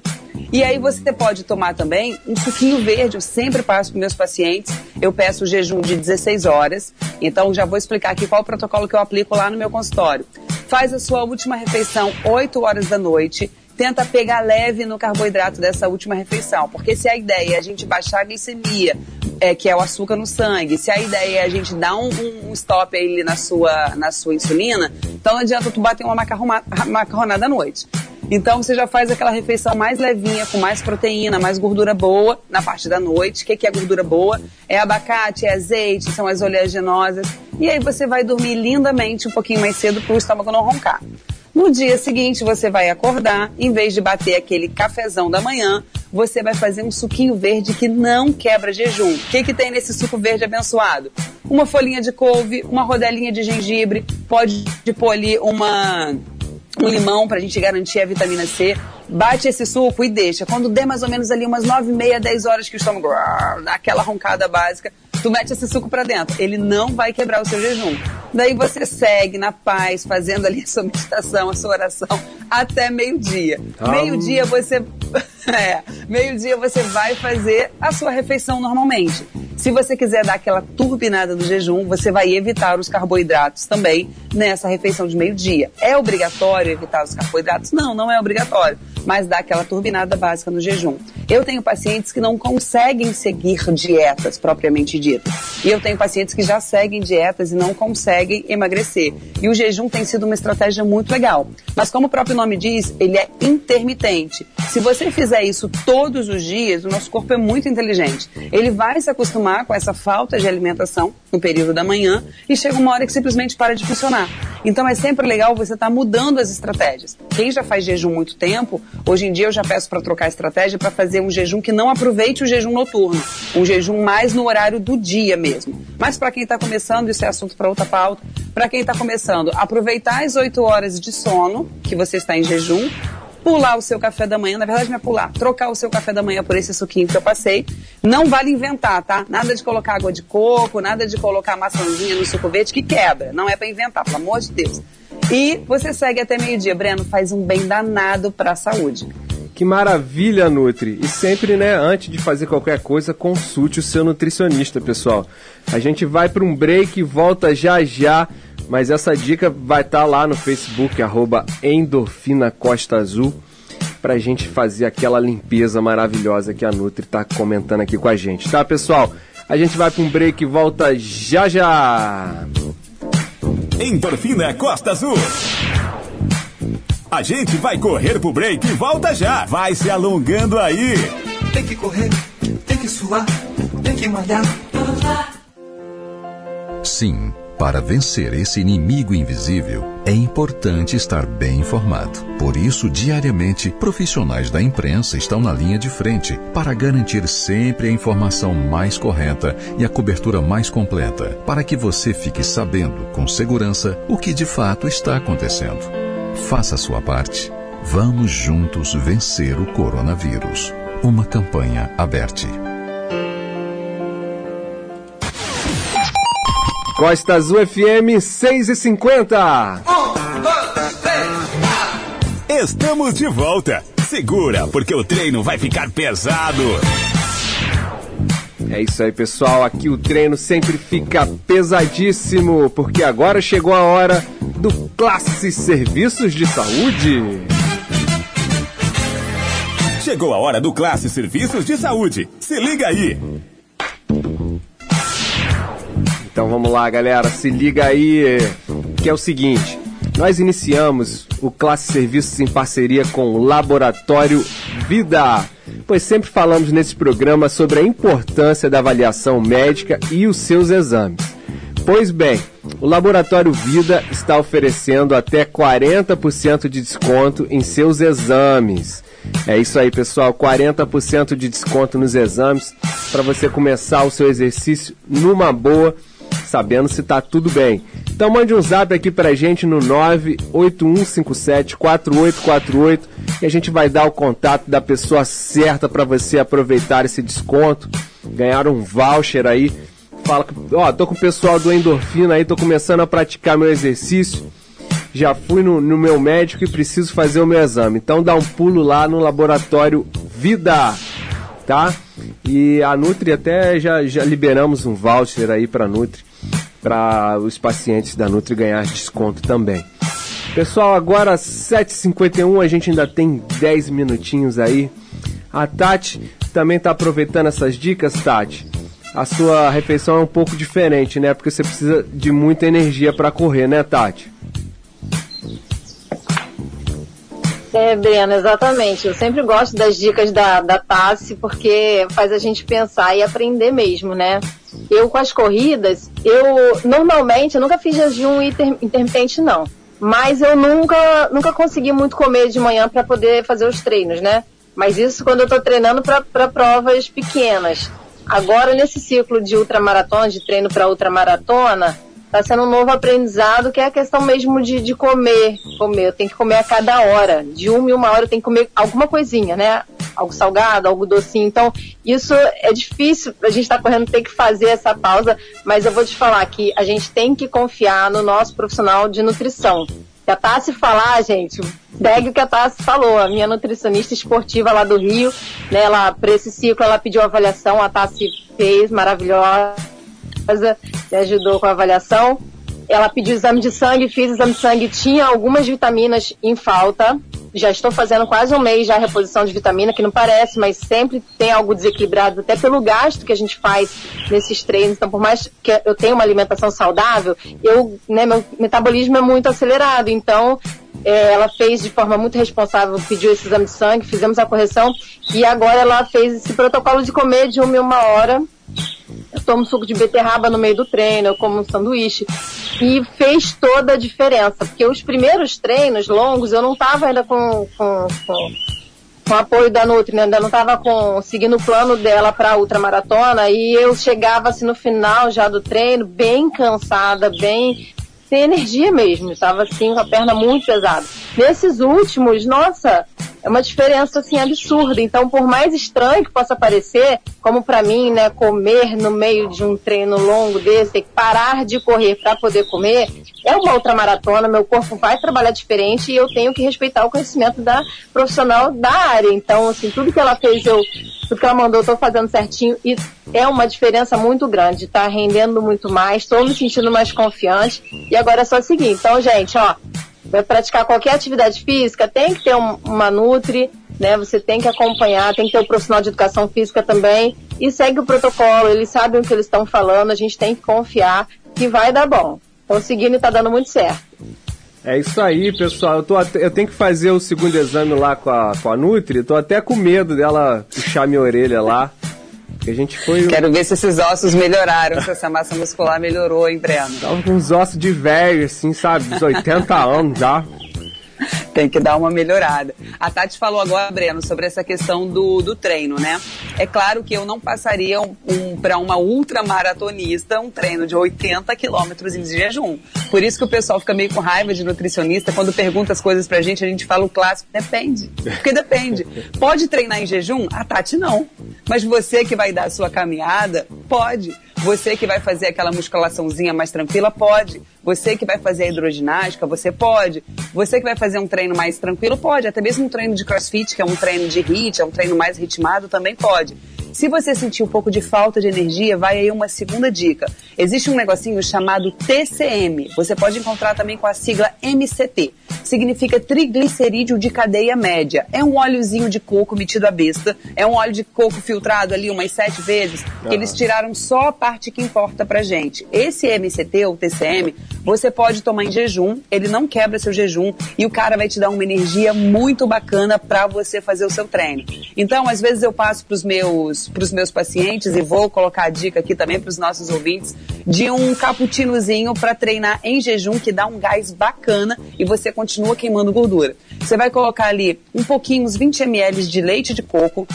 E aí você pode tomar também um suquinho verde. Eu sempre passo para meus pacientes. Eu peço o jejum de 16 horas. Então já vou explicar aqui qual o protocolo que eu aplico lá no meu consultório. Faz a sua última refeição 8 horas da noite tenta pegar leve no carboidrato dessa última refeição, porque se a ideia é a gente baixar a glicemia, é, que é o açúcar no sangue, se a ideia é a gente dar um, um stop aí na sua, na sua insulina, então não adianta tu bater uma macarronada à noite. Então você já faz aquela refeição mais levinha, com mais proteína, mais gordura boa na parte da noite. O que, que é gordura boa? É abacate, é azeite, são as oleaginosas. E aí você vai dormir lindamente um pouquinho mais cedo para o estômago não roncar. No dia seguinte, você vai acordar, em vez de bater aquele cafezão da manhã, você vai fazer um suquinho verde que não quebra jejum. O que, que tem nesse suco verde abençoado? Uma folhinha de couve, uma rodelinha de gengibre, pode pôr ali uma um limão para a gente garantir a vitamina C. Bate esse suco e deixa. Quando der mais ou menos ali umas 9 e meia, 10 horas que o estômago dá aquela roncada básica, tu mete esse suco para dentro. Ele não vai quebrar o seu jejum. Daí você segue na paz, fazendo ali a sua meditação, a sua oração, até meio-dia. Ah. Meio-dia você. É, meio-dia você vai fazer a sua refeição normalmente. Se você quiser dar aquela turbinada do jejum, você vai evitar os carboidratos também nessa refeição de meio-dia. É obrigatório evitar os carboidratos? Não, não é obrigatório, mas dá aquela turbinada básica no jejum. Eu tenho pacientes que não conseguem seguir dietas propriamente ditas. E eu tenho pacientes que já seguem dietas e não conseguem emagrecer. E o jejum tem sido uma estratégia muito legal. Mas como o próprio nome diz, ele é intermitente. Se você fizer isso todos os dias, o nosso corpo é muito inteligente. Ele vai se acostumar com essa falta de alimentação no período da manhã e chega uma hora que simplesmente para de funcionar. Então é sempre legal você estar tá mudando as estratégias. Quem já faz jejum muito tempo, hoje em dia eu já peço para trocar estratégia para fazer um jejum que não aproveite o jejum noturno, um jejum mais no horário do dia mesmo. Mas para quem está começando, isso é assunto para outra pauta. Para quem está começando, aproveitar as 8 horas de sono que você está em jejum pular o seu café da manhã, na verdade não é pular, trocar o seu café da manhã por esse suquinho que eu passei. Não vale inventar, tá? Nada de colocar água de coco, nada de colocar maçãzinha no suco verde que quebra. Não é para inventar, pelo amor de Deus. E você segue até meio-dia, Breno, faz um bem danado para a saúde. Que maravilha, Nutri! E sempre, né, antes de fazer qualquer coisa, consulte o seu nutricionista, pessoal. A gente vai para um break e volta já já, mas essa dica vai estar tá lá no Facebook, arroba Endorfina Costa Azul, pra gente fazer aquela limpeza maravilhosa que a Nutri tá comentando aqui com a gente, tá, pessoal? A gente vai para um break e volta já já! Endorfina Costa Azul. A gente vai correr pro break e volta já. Vai se alongando aí. Tem que correr, tem que suar, tem que malhar. Sim, para vencer esse inimigo invisível, é importante estar bem informado. Por isso, diariamente, profissionais da imprensa estão na linha de frente para garantir sempre a informação mais correta e a cobertura mais completa, para que você fique sabendo com segurança o que de fato está acontecendo. Faça a sua parte. Vamos juntos vencer o coronavírus. Uma campanha aberta. Costa Azul FM 6 e 50. Estamos de volta. Segura, porque o treino vai ficar pesado. É isso aí, pessoal. Aqui o treino sempre fica pesadíssimo, porque agora chegou a hora do Classe Serviços de Saúde. Chegou a hora do Classe Serviços de Saúde. Se liga aí. Então vamos lá, galera. Se liga aí, que é o seguinte. Nós iniciamos o Classe Serviços em parceria com o Laboratório Vida, pois sempre falamos nesse programa sobre a importância da avaliação médica e os seus exames. Pois bem, o Laboratório Vida está oferecendo até 40% de desconto em seus exames. É isso aí, pessoal, 40% de desconto nos exames para você começar o seu exercício numa boa, sabendo se está tudo bem. Então mande um zap aqui pra gente no 981574848 e a gente vai dar o contato da pessoa certa para você aproveitar esse desconto, ganhar um voucher aí fala, ó, tô com o pessoal do endorfina aí, tô começando a praticar meu exercício. Já fui no, no meu médico e preciso fazer o meu exame. Então dá um pulo lá no laboratório Vida, tá? E a Nutri até já, já liberamos um voucher aí para Nutri, para os pacientes da Nutri ganhar desconto também. Pessoal, agora 7h51, a gente ainda tem 10 minutinhos aí. A Tati também tá aproveitando essas dicas, Tati a sua refeição é um pouco diferente, né? Porque você precisa de muita energia para correr, né, Tati? É, Breno, exatamente. Eu sempre gosto das dicas da, da Tassi, porque faz a gente pensar e aprender mesmo, né? Eu, com as corridas, eu normalmente, eu nunca fiz jejum inter, intermitente, não. Mas eu nunca, nunca consegui muito comer de manhã para poder fazer os treinos, né? Mas isso quando eu tô treinando para provas pequenas. Agora, nesse ciclo de ultramaratona, de treino para ultramaratona, está sendo um novo aprendizado que é a questão mesmo de, de comer. Comer, eu tenho que comer a cada hora. De uma em uma hora eu tenho que comer alguma coisinha, né? Algo salgado, algo docinho. Então, isso é difícil. A gente está correndo, tem que fazer essa pausa. Mas eu vou te falar que a gente tem que confiar no nosso profissional de nutrição. Se a Tassi falar, gente, segue o que a Tassi falou. A minha nutricionista esportiva lá do Rio, né, ela, para esse ciclo, ela pediu avaliação, a Tassi fez, maravilhosa, me ajudou com a avaliação. Ela pediu exame de sangue, fiz exame de sangue, tinha algumas vitaminas em falta. Já estou fazendo quase um mês já a reposição de vitamina, que não parece, mas sempre tem algo desequilibrado, até pelo gasto que a gente faz nesses treinos. Então, por mais que eu tenha uma alimentação saudável, eu, né, meu metabolismo é muito acelerado. Então, é, ela fez de forma muito responsável, pediu esse exame de sangue, fizemos a correção e agora ela fez esse protocolo de comer de uma em uma hora eu tomo suco de beterraba no meio do treino, eu como um sanduíche. E fez toda a diferença, porque os primeiros treinos longos eu não estava ainda com, com, com, com apoio da Nutri, né? ainda não estava seguindo o plano dela para a ultramaratona e eu chegava assim no final já do treino, bem cansada, bem sem energia mesmo, estava assim com a perna muito pesada. Nesses últimos, nossa, é uma diferença assim absurda. Então, por mais estranho que possa parecer, como para mim, né, comer no meio de um treino longo desse, ter que parar de correr para poder comer, é uma outra maratona, meu corpo vai trabalhar diferente e eu tenho que respeitar o conhecimento da profissional da área. Então, assim, tudo que ela fez, eu, tudo que ela mandou, eu tô fazendo certinho e é uma diferença muito grande, tá rendendo muito mais, estou me sentindo mais confiante. E agora é só seguir. Então, gente, ó, vai praticar qualquer atividade física, tem que ter um, uma Nutri, né? Você tem que acompanhar, tem que ter o um profissional de educação física também e segue o protocolo, eles sabem o que eles estão falando, a gente tem que confiar que vai dar bom. Então seguindo e tá dando muito certo. É isso aí, pessoal. Eu, tô eu tenho que fazer o segundo exame lá com a, com a Nutri. Tô até com medo dela puxar minha orelha lá. A gente foi. Quero ver se esses ossos melhoraram, se essa massa muscular melhorou, hein, Breno? Tava com uns ossos de velho, assim, sabe? Dos 80 anos já. Tem que dar uma melhorada. A Tati falou agora, Breno, sobre essa questão do, do treino, né? É claro que eu não passaria um, um, para uma ultramaratonista um treino de 80 quilômetros em jejum. Por isso que o pessoal fica meio com raiva de nutricionista. Quando pergunta as coisas pra gente, a gente fala o clássico, depende. Porque depende. Pode treinar em jejum? A Tati não. Mas você que vai dar a sua caminhada, pode. Você que vai fazer aquela musculaçãozinha mais tranquila, pode. Você que vai fazer a hidroginástica, você pode. Você que vai fazer um treino mais tranquilo, pode. Até mesmo um treino de crossfit, que é um treino de HIIT, é um treino mais ritmado, também pode. Se você sentir um pouco de falta de energia, vai aí uma segunda dica. Existe um negocinho chamado TCM. Você pode encontrar também com a sigla MCT. Significa triglicerídeo de cadeia média. É um óleozinho de coco metido a besta. É um óleo de coco filtrado ali umas sete vezes, que eles tiraram só a parte que importa pra gente. Esse MCT ou TCM, você pode tomar em jejum, ele não quebra seu jejum e o cara vai te dar uma energia muito bacana pra você fazer o seu treino. Então, às vezes eu passo pros meus, pros meus pacientes e vou colocar a dica aqui também pros nossos ouvintes de um cappuccinozinho pra treinar em jejum que dá um gás bacana e você continua queimando gordura. Você vai colocar ali um pouquinho, uns 20 ml de leite de coco,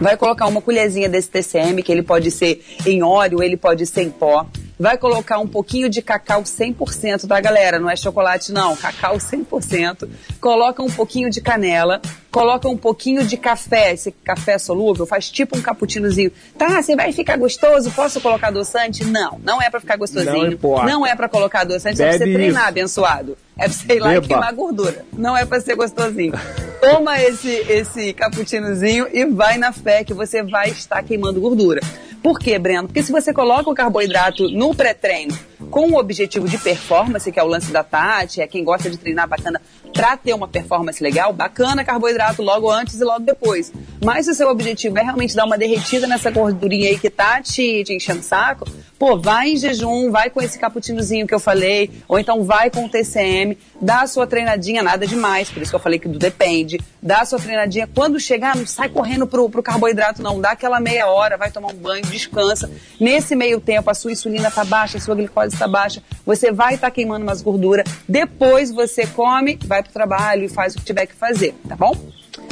vai colocar uma colherzinha desse TCM, que ele pode ser em óleo, ele pode ser em pó. Vai colocar um pouquinho de cacau 100%, tá, galera? Não é chocolate, não. Cacau 100%. Coloca um pouquinho de canela. Coloca um pouquinho de café. Esse café solúvel faz tipo um cappuccinozinho. Tá, você vai ficar gostoso? Posso colocar adoçante? Não, não é pra ficar gostosinho. Não. Não é pra colocar adoçante, é pra você Bebe treinar, isso. abençoado. É pra você ir lá e queimar gordura. Não é pra ser gostosinho. Toma esse, esse cappuccinozinho e vai na fé que você vai estar queimando gordura. Por quê, Breno? Porque se você coloca o carboidrato no pré-treino com o objetivo de performance, que é o lance da Tati, é quem gosta de treinar bacana pra ter uma performance legal, bacana carboidrato logo antes e logo depois. Mas se o seu objetivo é realmente dar uma derretida nessa gordurinha aí que tá te, te enchendo o saco, pô, vai em jejum, vai com esse cappuccinozinho que eu falei, ou então vai com o TCM, dá a sua treinadinha, nada demais, por isso que eu falei que do depende, dá a sua treinadinha, quando chegar, não sai correndo pro, pro carboidrato não, dá aquela meia hora, vai tomar um banho, descansa. Nesse meio tempo, a sua insulina tá baixa, a sua glicose tá baixa, você vai estar queimando umas gorduras, depois você come, vai pro trabalho e faz o que tiver que fazer, tá bom?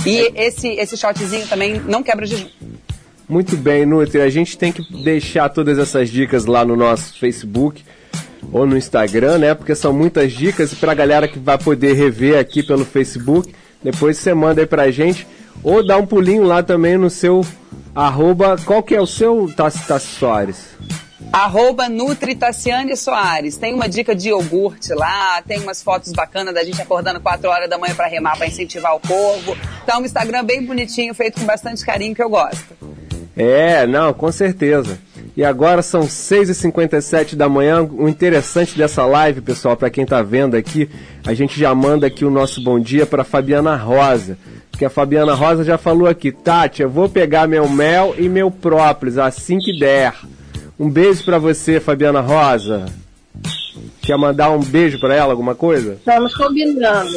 E esse, esse shotzinho também não quebra jejum. Muito bem, Nutri. A gente tem que deixar todas essas dicas lá no nosso Facebook ou no Instagram, né? Porque são muitas dicas e pra galera que vai poder rever aqui pelo Facebook, depois você manda aí pra gente ou dá um pulinho lá também no seu arroba, qual que é o seu Tassi Tassi Soares? Arroba Nutri Tassiane Soares. Tem uma dica de iogurte lá, tem umas fotos bacanas da gente acordando 4 horas da manhã para remar, para incentivar o povo. Tá um Instagram bem bonitinho, feito com bastante carinho que eu gosto. É, não, com certeza. E agora são 6h57 da manhã. O interessante dessa live, pessoal, para quem tá vendo aqui, a gente já manda aqui o nosso bom dia para Fabiana Rosa. Porque a Fabiana Rosa já falou aqui, Tati, eu vou pegar meu mel e meu própolis assim que der. Um beijo para você, Fabiana Rosa. Quer mandar um beijo para ela, alguma coisa? Estamos combinando.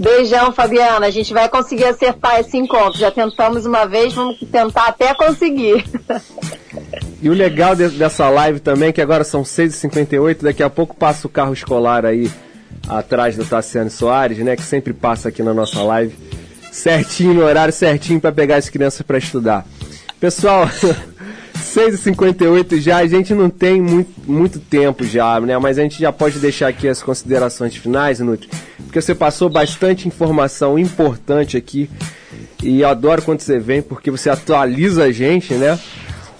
Beijão, Fabiana. A gente vai conseguir acertar esse encontro. Já tentamos uma vez, vamos tentar até conseguir. E o legal de- dessa live também é que agora são 6h58, daqui a pouco passa o carro escolar aí atrás do Tassiano Soares, né? Que sempre passa aqui na nossa live, certinho, no horário certinho para pegar as crianças para estudar. Pessoal, 6h58 já, a gente não tem muito, muito tempo já, né? Mas a gente já pode deixar aqui as considerações finais, Nutri. Porque você passou bastante informação importante aqui. E adoro quando você vem, porque você atualiza a gente, né?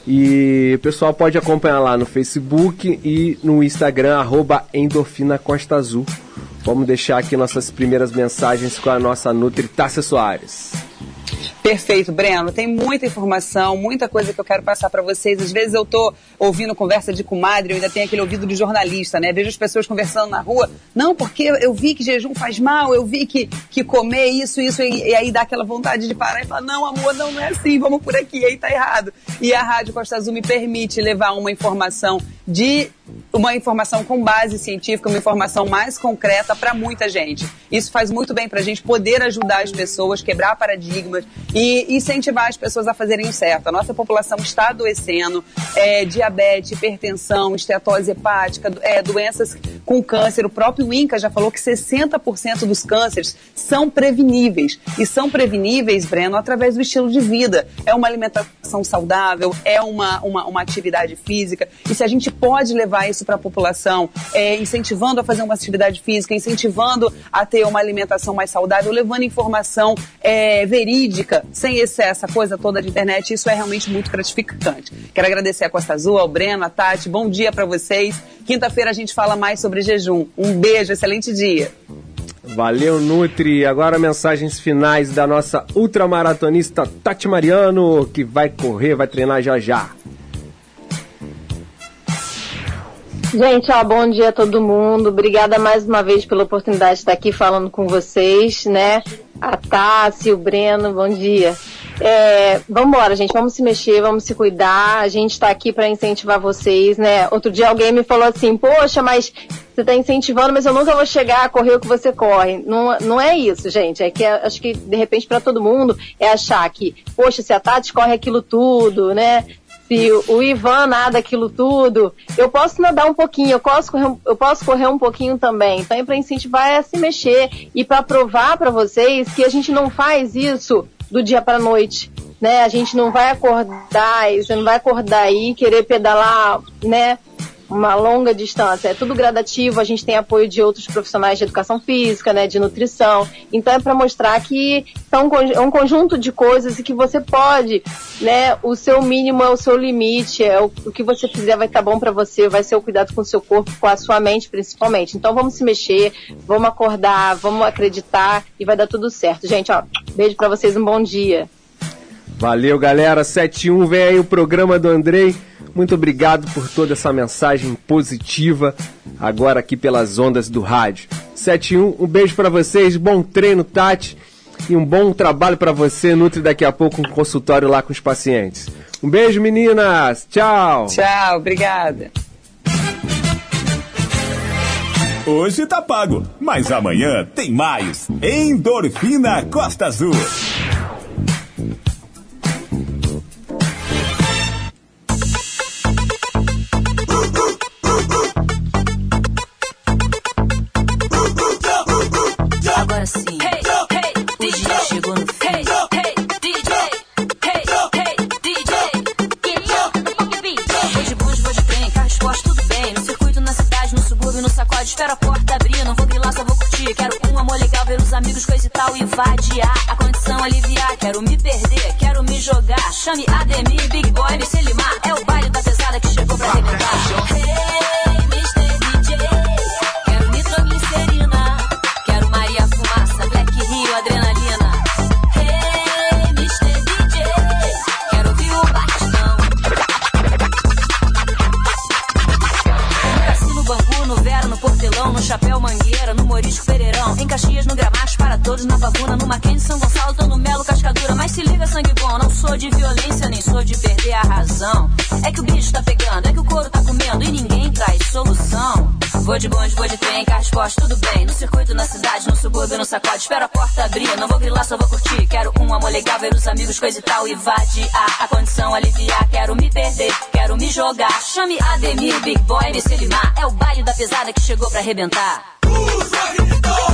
E o pessoal pode acompanhar lá no Facebook e no Instagram, arroba Endorfina Costa Azul. Vamos deixar aqui nossas primeiras mensagens com a nossa Nutri Tássia Soares. Perfeito, Breno. Tem muita informação, muita coisa que eu quero passar para vocês. Às vezes eu tô ouvindo conversa de comadre, eu ainda tenho aquele ouvido de jornalista, né? Vejo as pessoas conversando na rua. Não, porque eu vi que jejum faz mal, eu vi que, que comer isso, isso, e, e aí dá aquela vontade de parar e falar, não, amor, não, não é assim, vamos por aqui, aí tá errado. E a Rádio Costa Azul me permite levar uma informação de uma informação com base científica, uma informação mais concreta para muita gente. Isso faz muito bem para a gente poder ajudar as pessoas, quebrar paradigmas e incentivar as pessoas a fazerem o certo. A nossa população está adoecendo, é, diabetes, hipertensão, estetose hepática, é, doenças com câncer. O próprio INCA já falou que 60% dos cânceres são preveníveis. E são preveníveis, Breno, através do estilo de vida. É uma alimentação saudável, é uma, uma, uma atividade física. E se a gente pode levar isso para a população, é, incentivando a fazer uma atividade física, incentivando a ter uma alimentação mais saudável, levando informação é, verídica, sem excesso, essa coisa toda de internet, isso é realmente muito gratificante. Quero agradecer a Costa Azul, ao Breno, a Tati, bom dia para vocês. Quinta-feira a gente fala mais sobre jejum. Um beijo, excelente dia. Valeu, Nutri. Agora mensagens finais da nossa ultramaratonista Tati Mariano, que vai correr, vai treinar já já. Gente, ó, bom dia a todo mundo. Obrigada mais uma vez pela oportunidade de estar aqui falando com vocês, né? A Tassi, o Breno, bom dia. É, vamos embora, gente, vamos se mexer, vamos se cuidar. A gente está aqui para incentivar vocês, né? Outro dia alguém me falou assim, poxa, mas você está incentivando, mas eu nunca vou chegar a correr o que você corre. Não, não é isso, gente. É que acho que, de repente, para todo mundo é achar que, poxa, se a Tati corre aquilo tudo, né? Se o Ivan nada aquilo tudo, eu posso nadar um pouquinho, eu posso correr, eu posso correr um pouquinho também. Então é para incentivar a se mexer e para provar para vocês que a gente não faz isso do dia para noite, né? A gente não vai acordar, você não vai acordar e querer pedalar, né? Uma longa distância. É tudo gradativo, a gente tem apoio de outros profissionais de educação física, né, de nutrição. Então é para mostrar que são é um conjunto de coisas e que você pode, né, o seu mínimo é o seu limite, é o, o que você fizer vai estar tá bom para você, vai ser o cuidado com o seu corpo, com a sua mente principalmente. Então vamos se mexer, vamos acordar, vamos acreditar e vai dar tudo certo. Gente, ó, beijo para vocês, um bom dia. Valeu, galera. 71 vem aí o programa do Andrei. Muito obrigado por toda essa mensagem positiva agora aqui pelas ondas do rádio. 71, um beijo para vocês, bom treino, Tati, e um bom trabalho para você, Nutre daqui a pouco um consultório lá com os pacientes. Um beijo, meninas. Tchau. Tchau, obrigada. Hoje tá pago, mas amanhã tem mais. Endorfina Costa Azul. Esporte, tudo bem. No circuito, na cidade, no subúrbio, no sacode. Espero a porta abrir, não vou grilar, só vou curtir. Quero um amor legal, ver os amigos, coisa e tal. E vadiar, a condição aliviar. Quero me perder, quero me jogar. Chame Ademir, Big Boy. É sacode. A porta abrir, não vou grilar, só vou curtir. Quero um amor legal, ver os amigos, coisa e tal. E vadiar, a condição aliviar. Quero me perder, quero me jogar. Chame Ademir, Big Boy, MC Limar. É o baile da pesada que chegou pra arrebentar. DJ.